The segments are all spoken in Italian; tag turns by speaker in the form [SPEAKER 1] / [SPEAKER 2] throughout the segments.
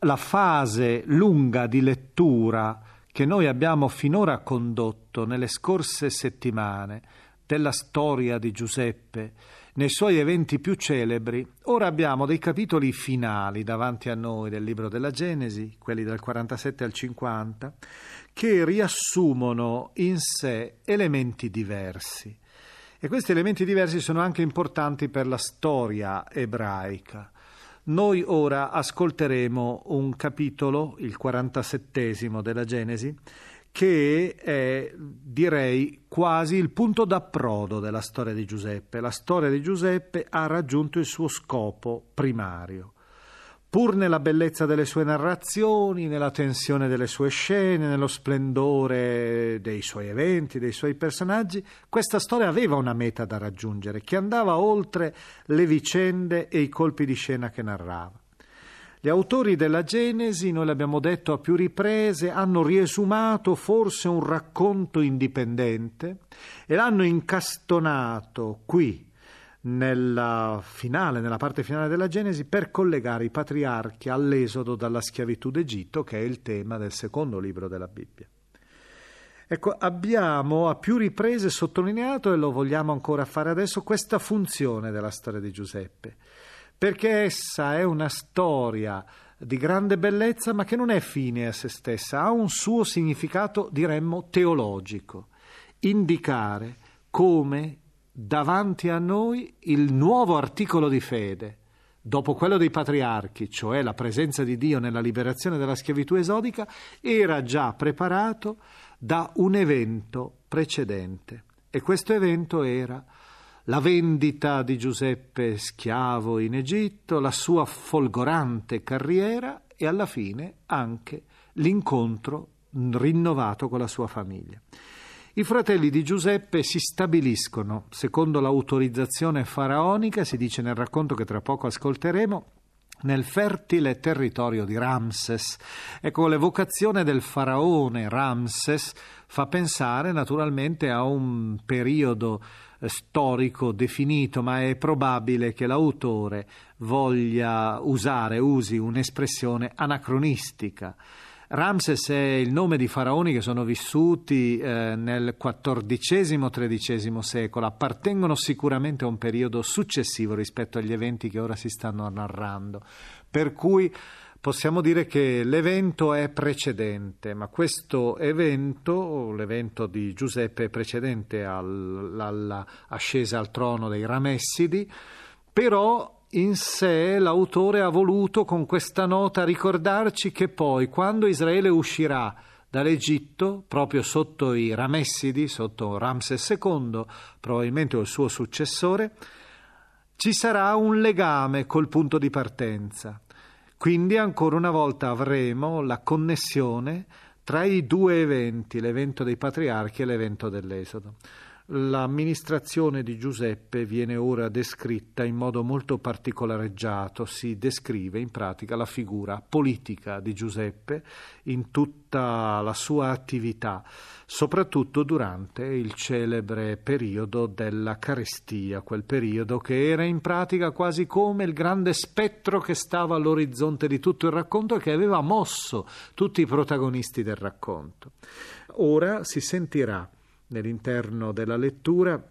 [SPEAKER 1] la fase lunga di lettura che noi abbiamo finora condotto nelle scorse settimane della storia di Giuseppe, nei suoi eventi più celebri, ora abbiamo dei capitoli finali davanti a noi del libro della Genesi, quelli dal 47 al 50, che riassumono in sé elementi diversi. E questi elementi diversi sono anche importanti per la storia ebraica. Noi ora ascolteremo un capitolo, il 47 della Genesi, che è, direi, quasi il punto d'approdo della storia di Giuseppe. La storia di Giuseppe ha raggiunto il suo scopo primario. Pur nella bellezza delle sue narrazioni, nella tensione delle sue scene, nello splendore dei suoi eventi, dei suoi personaggi, questa storia aveva una meta da raggiungere, che andava oltre le vicende e i colpi di scena che narrava. Gli autori della Genesi, noi l'abbiamo detto a più riprese, hanno riesumato forse un racconto indipendente e l'hanno incastonato qui nella finale, nella parte finale della Genesi, per collegare i patriarchi all'esodo dalla schiavitù d'Egitto, che è il tema del secondo libro della Bibbia. Ecco, abbiamo a più riprese sottolineato, e lo vogliamo ancora fare adesso, questa funzione della storia di Giuseppe, perché essa è una storia di grande bellezza, ma che non è fine a se stessa, ha un suo significato, diremmo, teologico, indicare come davanti a noi il nuovo articolo di fede, dopo quello dei patriarchi, cioè la presenza di Dio nella liberazione dalla schiavitù esodica, era già preparato da un evento precedente. E questo evento era la vendita di Giuseppe schiavo in Egitto, la sua folgorante carriera e alla fine anche l'incontro rinnovato con la sua famiglia. I fratelli di Giuseppe si stabiliscono, secondo l'autorizzazione faraonica, si dice nel racconto che tra poco ascolteremo, nel fertile territorio di Ramses. Ecco, l'evocazione del faraone Ramses fa pensare naturalmente a un periodo eh, storico definito, ma è probabile che l'autore voglia usare, usi un'espressione anacronistica. Ramses è il nome di faraoni che sono vissuti eh, nel XIV-XIII secolo, appartengono sicuramente a un periodo successivo rispetto agli eventi che ora si stanno narrando, per cui possiamo dire che l'evento è precedente, ma questo evento, l'evento di Giuseppe, è precedente all'ascesa al trono dei Ramessidi, però in sé l'autore ha voluto con questa nota ricordarci che poi quando Israele uscirà dall'Egitto, proprio sotto i Ramessidi, sotto Ramses II, probabilmente il suo successore, ci sarà un legame col punto di partenza. Quindi ancora una volta avremo la connessione tra i due eventi, l'evento dei patriarchi e l'evento dell'Esodo. L'amministrazione di Giuseppe viene ora descritta in modo molto particolareggiato, si descrive in pratica la figura politica di Giuseppe in tutta la sua attività, soprattutto durante il celebre periodo della carestia, quel periodo che era in pratica quasi come il grande spettro che stava all'orizzonte di tutto il racconto e che aveva mosso tutti i protagonisti del racconto. Ora si sentirà nell'interno della lettura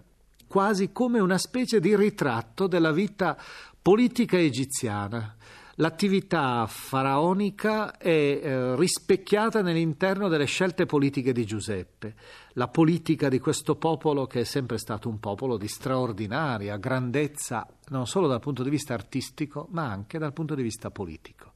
[SPEAKER 1] quasi come una specie di ritratto della vita politica egiziana. L'attività faraonica è eh, rispecchiata nell'interno delle scelte politiche di Giuseppe, la politica di questo popolo che è sempre stato un popolo di straordinaria grandezza, non solo dal punto di vista artistico, ma anche dal punto di vista politico.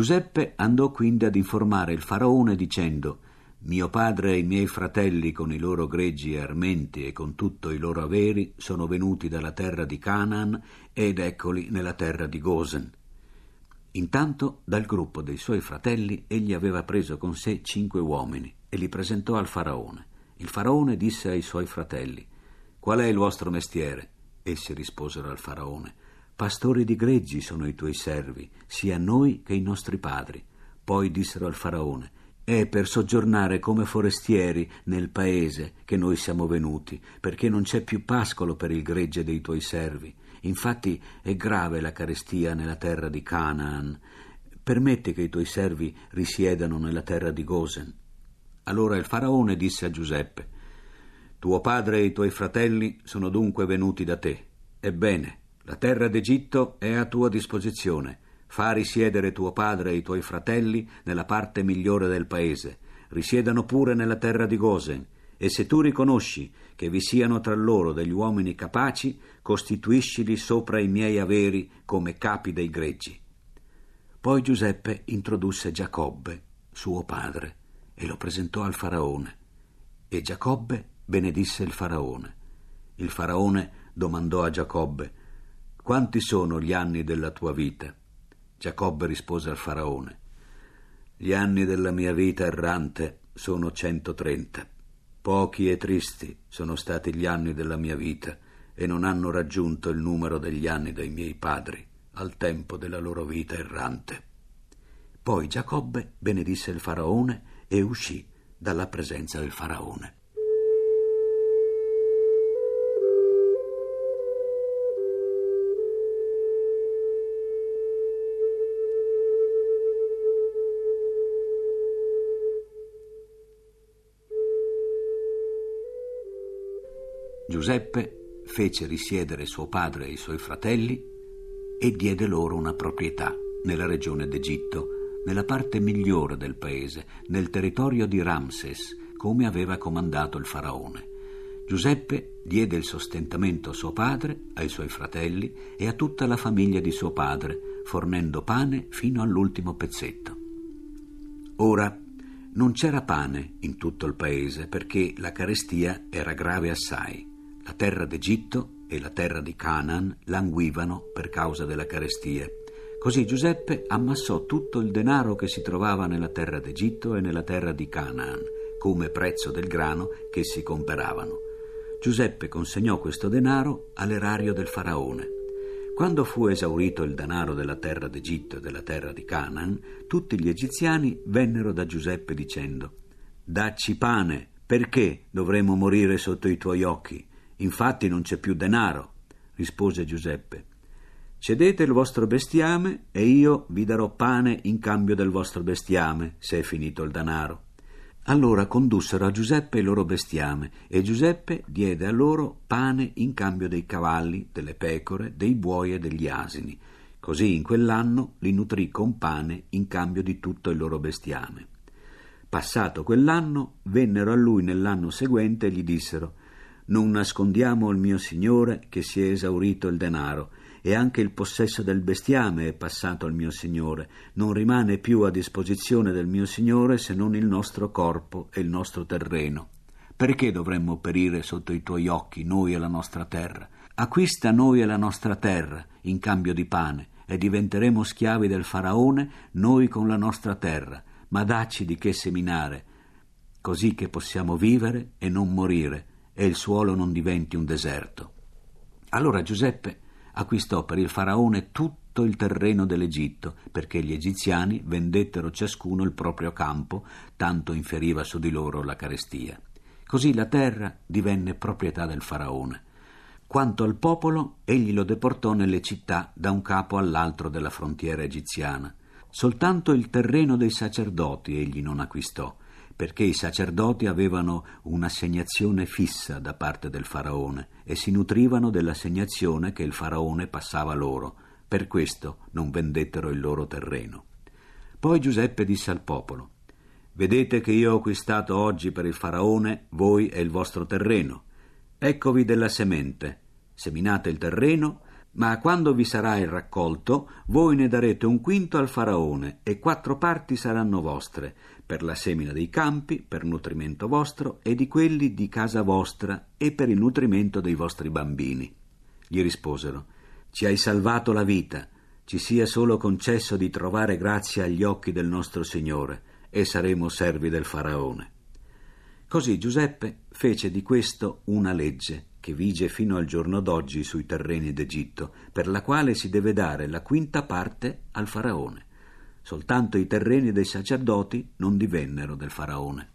[SPEAKER 2] Giuseppe andò quindi ad informare il faraone dicendo mio padre e i miei fratelli con i loro greggi e armenti e con tutto i loro averi sono venuti dalla terra di Canaan ed eccoli nella terra di Gosen. Intanto dal gruppo dei suoi fratelli egli aveva preso con sé cinque uomini e li presentò al faraone. Il faraone disse ai suoi fratelli Qual è il vostro mestiere? Essi risposero al faraone Pastori di greggi sono i tuoi servi, sia noi che i nostri padri. Poi dissero al faraone è per soggiornare come forestieri nel paese che noi siamo venuti, perché non c'è più pascolo per il gregge dei tuoi servi. Infatti è grave la carestia nella terra di Canaan. Permetti che i tuoi servi risiedano nella terra di Gosen. Allora il faraone disse a Giuseppe: Tuo padre e i tuoi fratelli sono dunque venuti da te. Ebbene, la terra d'Egitto è a tua disposizione Fa risiedere tuo padre e i tuoi fratelli nella parte migliore del paese, risiedano pure nella terra di Gosen, e se tu riconosci che vi siano tra loro degli uomini capaci, costituiscili sopra i miei averi come capi dei greggi. Poi Giuseppe introdusse Giacobbe, suo padre, e lo presentò al faraone. E Giacobbe benedisse il faraone. Il faraone domandò a Giacobbe: Quanti sono gli anni della tua vita? Giacobbe rispose al faraone, gli anni della mia vita errante sono 130. Pochi e tristi sono stati gli anni della mia vita e non hanno raggiunto il numero degli anni dei miei padri al tempo della loro vita errante. Poi Giacobbe benedisse il faraone e uscì dalla presenza del faraone. Giuseppe fece risiedere suo padre e i suoi fratelli e diede loro una proprietà nella regione d'Egitto, nella parte migliore del paese, nel territorio di Ramses, come aveva comandato il faraone. Giuseppe diede il sostentamento a suo padre, ai suoi fratelli e a tutta la famiglia di suo padre, fornendo pane fino all'ultimo pezzetto. Ora non c'era pane in tutto il paese perché la carestia era grave assai. La terra d'Egitto e la terra di Canaan languivano per causa della carestia. Così Giuseppe ammassò tutto il denaro che si trovava nella terra d'Egitto e nella terra di Canaan, come prezzo del grano che si comperavano. Giuseppe consegnò questo denaro all'erario del faraone. Quando fu esaurito il denaro della terra d'Egitto e della terra di Canaan, tutti gli egiziani vennero da Giuseppe dicendo: Dacci pane, perché dovremmo morire sotto i tuoi occhi? Infatti non c'è più denaro, rispose Giuseppe. Cedete il vostro bestiame e io vi darò pane in cambio del vostro bestiame, se è finito il denaro. Allora condussero a Giuseppe il loro bestiame e Giuseppe diede a loro pane in cambio dei cavalli, delle pecore, dei buoi e degli asini. Così in quell'anno li nutrì con pane in cambio di tutto il loro bestiame. Passato quell'anno, vennero a lui nell'anno seguente e gli dissero non nascondiamo al mio Signore che si è esaurito il denaro e anche il possesso del bestiame è passato al mio Signore. Non rimane più a disposizione del mio Signore se non il nostro corpo e il nostro terreno. Perché dovremmo perire sotto i tuoi occhi, noi e la nostra terra? Acquista noi e la nostra terra in cambio di pane e diventeremo schiavi del faraone noi con la nostra terra, ma dacci di che seminare, così che possiamo vivere e non morire e il suolo non diventi un deserto. Allora Giuseppe acquistò per il faraone tutto il terreno dell'Egitto, perché gli egiziani vendettero ciascuno il proprio campo, tanto inferiva su di loro la carestia. Così la terra divenne proprietà del faraone. Quanto al popolo, egli lo deportò nelle città da un capo all'altro della frontiera egiziana. Soltanto il terreno dei sacerdoti egli non acquistò, perché i sacerdoti avevano un'assegnazione fissa da parte del faraone e si nutrivano dell'assegnazione che il faraone passava loro. Per questo non vendettero il loro terreno. Poi Giuseppe disse al popolo: Vedete che io ho acquistato oggi per il faraone voi e il vostro terreno. Eccovi della semente. Seminate il terreno, Ma quando vi sarà il raccolto, voi ne darete un quinto al faraone e quattro parti saranno vostre, per la semina dei campi, per nutrimento vostro e di quelli di casa vostra e per il nutrimento dei vostri bambini. Gli risposero, Ci hai salvato la vita, ci sia solo concesso di trovare grazia agli occhi del nostro Signore, e saremo servi del faraone. Così Giuseppe fece di questo una legge che vige fino al giorno d'oggi sui terreni d'Egitto, per la quale si deve dare la quinta parte al faraone. Soltanto i terreni dei sacerdoti non divennero del faraone.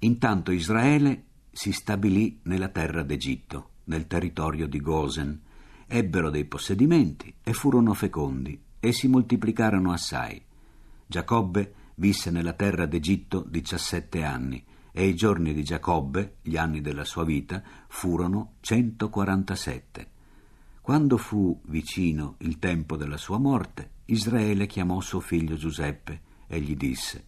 [SPEAKER 2] Intanto Israele si stabilì nella terra d'Egitto, nel territorio di Gosen, ebbero dei possedimenti e furono fecondi e si moltiplicarono assai. Giacobbe visse nella terra d'Egitto diciassette anni e i giorni di Giacobbe, gli anni della sua vita, furono 147. Quando fu vicino il tempo della sua morte, Israele chiamò suo figlio Giuseppe e gli disse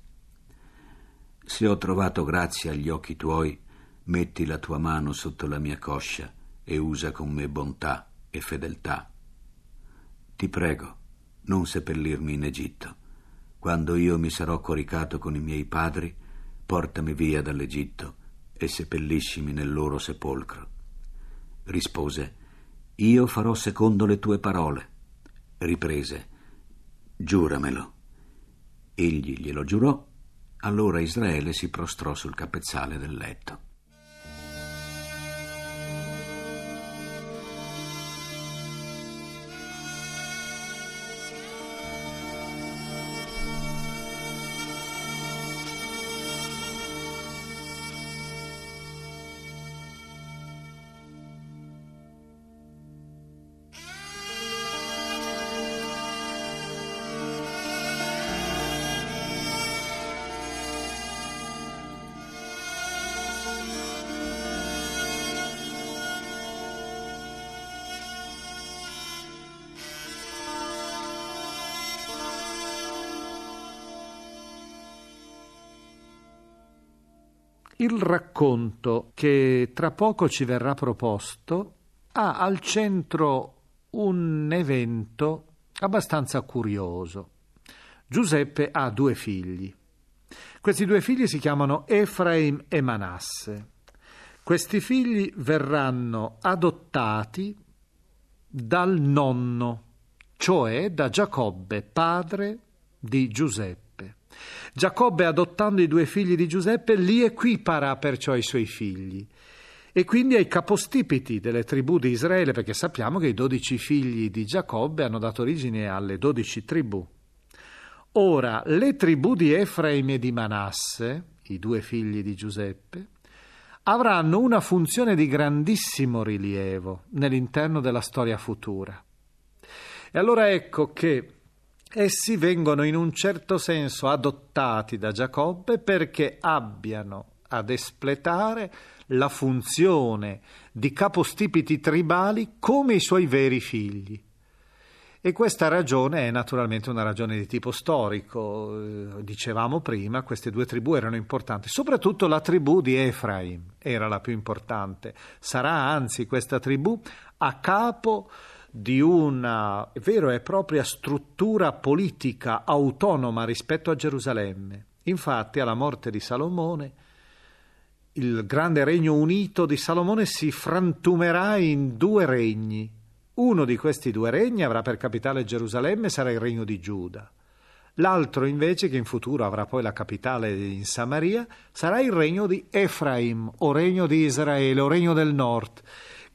[SPEAKER 2] Se ho trovato grazia agli occhi tuoi, metti la tua mano sotto la mia coscia e usa con me bontà e fedeltà. Ti prego, non seppellirmi in Egitto. Quando io mi sarò coricato con i miei padri, portami via dall'Egitto e seppelliscimi nel loro sepolcro. Rispose, io farò secondo le tue parole. Riprese, giuramelo. Egli glielo giurò, allora Israele si prostrò sul capezzale del letto.
[SPEAKER 1] Il racconto che tra poco ci verrà proposto ha al centro un evento abbastanza curioso. Giuseppe ha due figli. Questi due figli si chiamano Efraim e Manasse. Questi figli verranno adottati dal nonno, cioè da Giacobbe, padre di Giuseppe. Giacobbe, adottando i due figli di Giuseppe, li equipara perciò ai suoi figli e quindi ai capostipiti delle tribù di Israele, perché sappiamo che i dodici figli di Giacobbe hanno dato origine alle dodici tribù. Ora, le tribù di Efraim e di Manasse, i due figli di Giuseppe, avranno una funzione di grandissimo rilievo nell'interno della storia futura. E allora ecco che Essi vengono in un certo senso adottati da Giacobbe perché abbiano ad espletare la funzione di capostipiti tribali come i suoi veri figli. E questa ragione è naturalmente una ragione di tipo storico. Eh, dicevamo prima, queste due tribù erano importanti, soprattutto la tribù di Efraim era la più importante. Sarà anzi questa tribù a capo di una vera e propria struttura politica autonoma rispetto a Gerusalemme. Infatti, alla morte di Salomone, il grande regno unito di Salomone si frantumerà in due regni. Uno di questi due regni avrà per capitale Gerusalemme sarà il regno di Giuda. L'altro invece, che in futuro avrà poi la capitale in Samaria, sarà il regno di Efraim, o regno di Israele, o regno del nord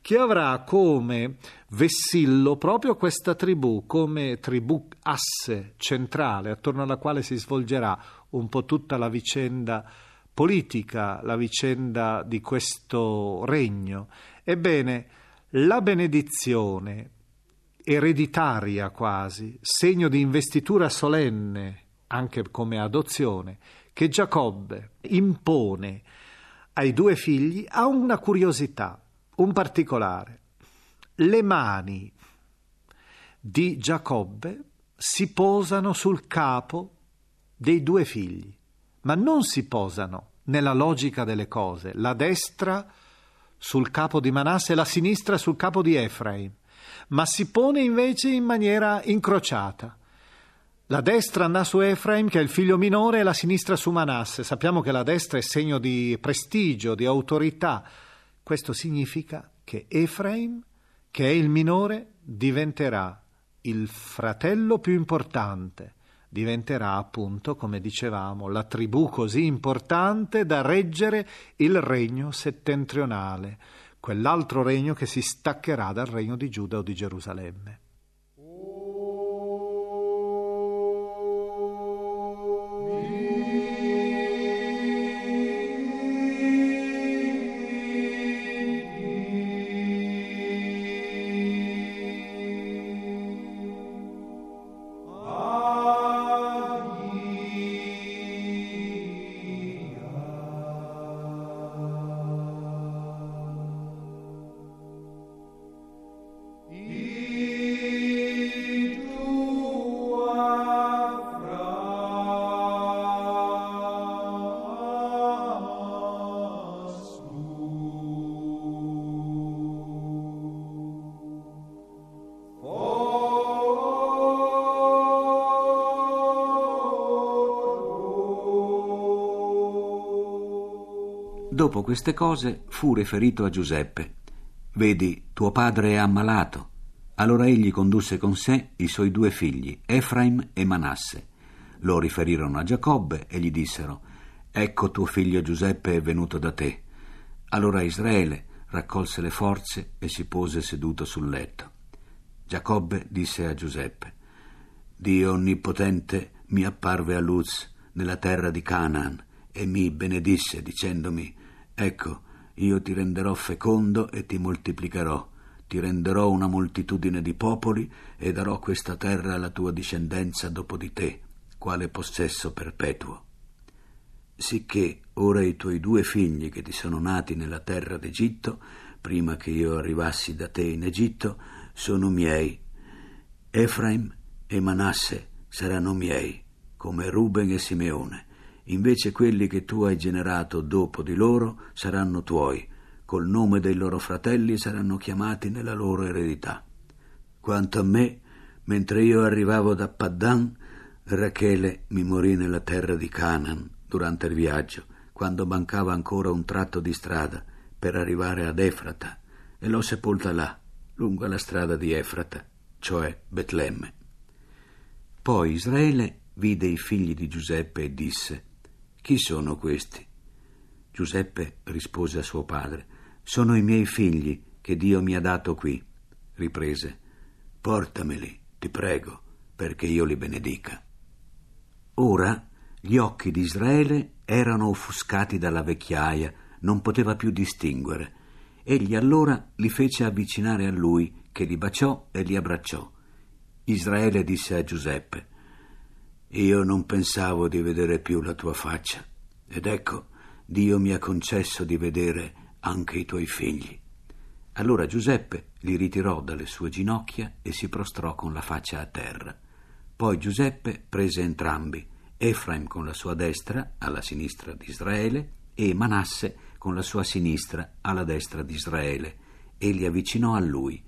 [SPEAKER 1] che avrà come vessillo proprio questa tribù, come tribù asse centrale attorno alla quale si svolgerà un po' tutta la vicenda politica, la vicenda di questo regno. Ebbene, la benedizione ereditaria quasi, segno di investitura solenne, anche come adozione, che Giacobbe impone ai due figli ha una curiosità un particolare. Le mani di Giacobbe si posano sul capo dei due figli, ma non si posano nella logica delle cose, la destra sul capo di Manasse e la sinistra sul capo di Efraim. ma si pone invece in maniera incrociata. La destra andrà su Efraim, che è il figlio minore, e la sinistra su Manasse. Sappiamo che la destra è segno di prestigio, di autorità. Questo significa che Efraim, che è il minore, diventerà il fratello più importante, diventerà appunto, come dicevamo, la tribù così importante da reggere il regno settentrionale, quell'altro regno che si staccherà dal regno di Giuda o di Gerusalemme.
[SPEAKER 2] Dopo queste cose fu riferito a Giuseppe. Vedi, tuo padre è ammalato. Allora egli condusse con sé i suoi due figli, Efraim e Manasse. Lo riferirono a Giacobbe e gli dissero, Ecco tuo figlio Giuseppe è venuto da te. Allora Israele raccolse le forze e si pose seduto sul letto. Giacobbe disse a Giuseppe, Dio Onnipotente mi apparve a Luz nella terra di Canaan e mi benedisse dicendomi, Ecco, io ti renderò fecondo e ti moltiplicherò, ti renderò una moltitudine di popoli e darò questa terra alla tua discendenza dopo di te, quale possesso perpetuo. Sicché ora i tuoi due figli che ti sono nati nella terra d'Egitto, prima che io arrivassi da te in Egitto, sono miei. Efraim e Manasse saranno miei, come Ruben e Simeone invece quelli che tu hai generato dopo di loro saranno tuoi, col nome dei loro fratelli saranno chiamati nella loro eredità. Quanto a me, mentre io arrivavo da Paddan, Rachele mi morì nella terra di Canaan durante il viaggio, quando mancava ancora un tratto di strada per arrivare ad Efrata, e l'ho sepolta là, lungo la strada di Efrata, cioè Betlemme. Poi Israele vide i figli di Giuseppe e disse chi sono questi? Giuseppe rispose a suo padre, sono i miei figli che Dio mi ha dato qui. Riprese, portameli, ti prego, perché io li benedica. Ora gli occhi di Israele erano offuscati dalla vecchiaia, non poteva più distinguere. Egli allora li fece avvicinare a lui, che li baciò e li abbracciò. Israele disse a Giuseppe, io non pensavo di vedere più la tua faccia, ed ecco, Dio mi ha concesso di vedere anche i tuoi figli. Allora Giuseppe li ritirò dalle sue ginocchia e si prostrò con la faccia a terra. Poi Giuseppe prese entrambi, Efraim con la sua destra alla sinistra di Israele e Manasse con la sua sinistra alla destra di Israele, e li avvicinò a lui.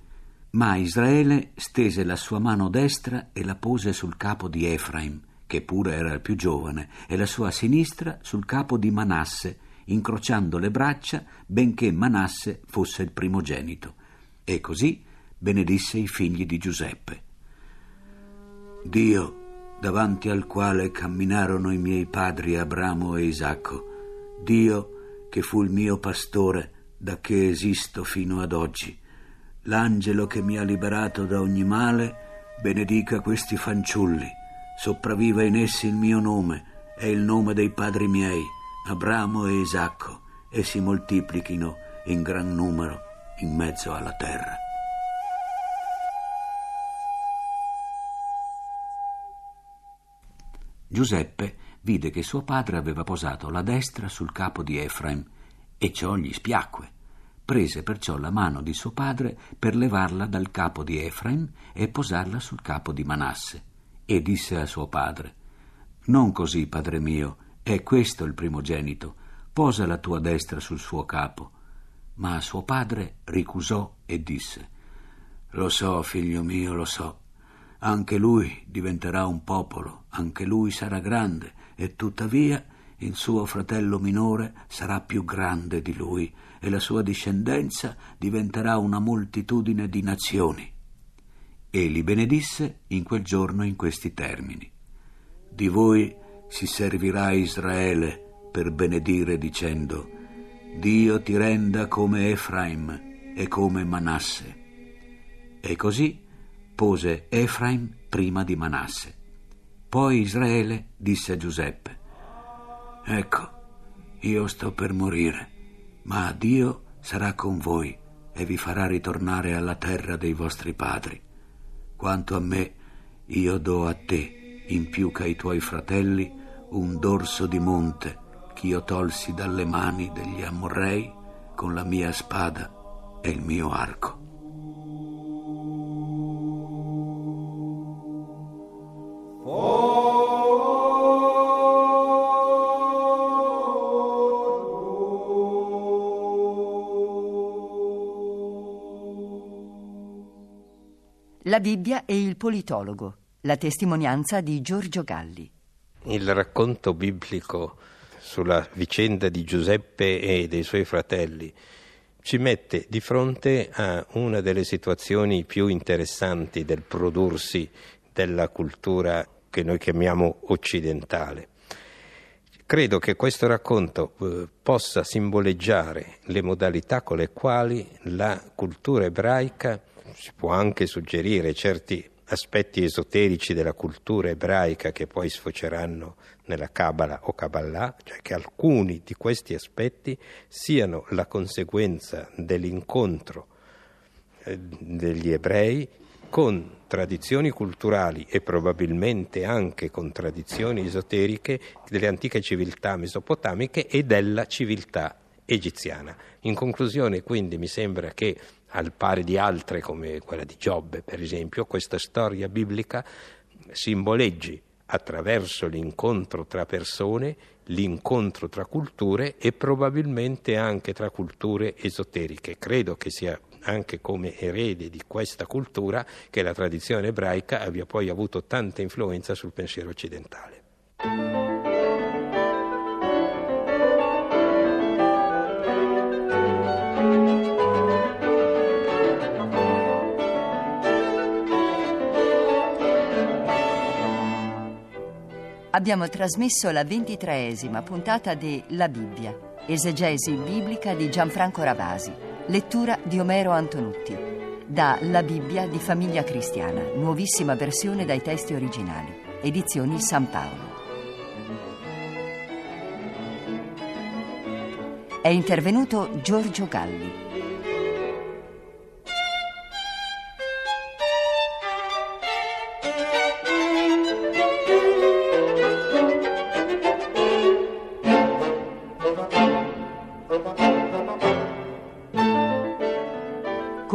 [SPEAKER 2] Ma Israele stese la sua mano destra e la pose sul capo di Efraim, che pure era il più giovane, e la sua sinistra sul capo di Manasse, incrociando le braccia, benché Manasse fosse il primogenito. E così benedisse i figli di Giuseppe. Dio, davanti al quale camminarono i miei padri Abramo e Isacco, Dio che fu il mio pastore da che esisto fino ad oggi, l'angelo che mi ha liberato da ogni male, benedica questi fanciulli sopravviva in essi il mio nome e il nome dei padri miei, Abramo e Isacco, e si moltiplichino in gran numero in mezzo alla terra. Giuseppe vide che suo padre aveva posato la destra sul capo di Efraim e ciò gli spiacque. Prese perciò la mano di suo padre per levarla dal capo di Efraim e posarla sul capo di Manasse e disse a suo padre Non così, padre mio, è questo il primogenito, posa la tua destra sul suo capo. Ma suo padre ricusò e disse Lo so, figlio mio, lo so. Anche lui diventerà un popolo, anche lui sarà grande, e tuttavia il suo fratello minore sarà più grande di lui, e la sua discendenza diventerà una moltitudine di nazioni. E li benedisse in quel giorno in questi termini. Di voi si servirà Israele per benedire dicendo, Dio ti renda come Efraim e come Manasse. E così pose Efraim prima di Manasse. Poi Israele disse a Giuseppe, Ecco, io sto per morire, ma Dio sarà con voi e vi farà ritornare alla terra dei vostri padri. Quanto a me, io do a te, in più che ai tuoi fratelli, un dorso di monte ch'io tolsi dalle mani degli Amorrei con la mia spada e il mio arco.
[SPEAKER 3] La Bibbia e il politologo, la testimonianza di Giorgio Galli.
[SPEAKER 4] Il racconto biblico sulla vicenda di Giuseppe e dei suoi fratelli ci mette di fronte a una delle situazioni più interessanti del prodursi della cultura che noi chiamiamo occidentale. Credo che questo racconto eh, possa simboleggiare le modalità con le quali la cultura ebraica si può anche suggerire certi aspetti esoterici della cultura ebraica che poi sfoceranno nella Kabbalah o Kabbalah, cioè che alcuni di questi aspetti siano la conseguenza dell'incontro eh, degli ebrei con tradizioni culturali e probabilmente anche con tradizioni esoteriche delle antiche civiltà mesopotamiche e della civiltà egiziana. In conclusione, quindi, mi sembra che al pari di altre come quella di Giobbe, per esempio, questa storia biblica simboleggi attraverso l'incontro tra persone, l'incontro tra culture e probabilmente anche tra culture esoteriche. Credo che sia anche come erede di questa cultura che la tradizione ebraica abbia poi avuto tanta influenza sul pensiero occidentale.
[SPEAKER 3] Abbiamo trasmesso la ventitreesima puntata di La Bibbia, esegesi biblica di Gianfranco Ravasi, lettura di Omero Antonutti, da La Bibbia di Famiglia Cristiana, nuovissima versione dai testi originali, edizioni San Paolo. È intervenuto Giorgio Galli.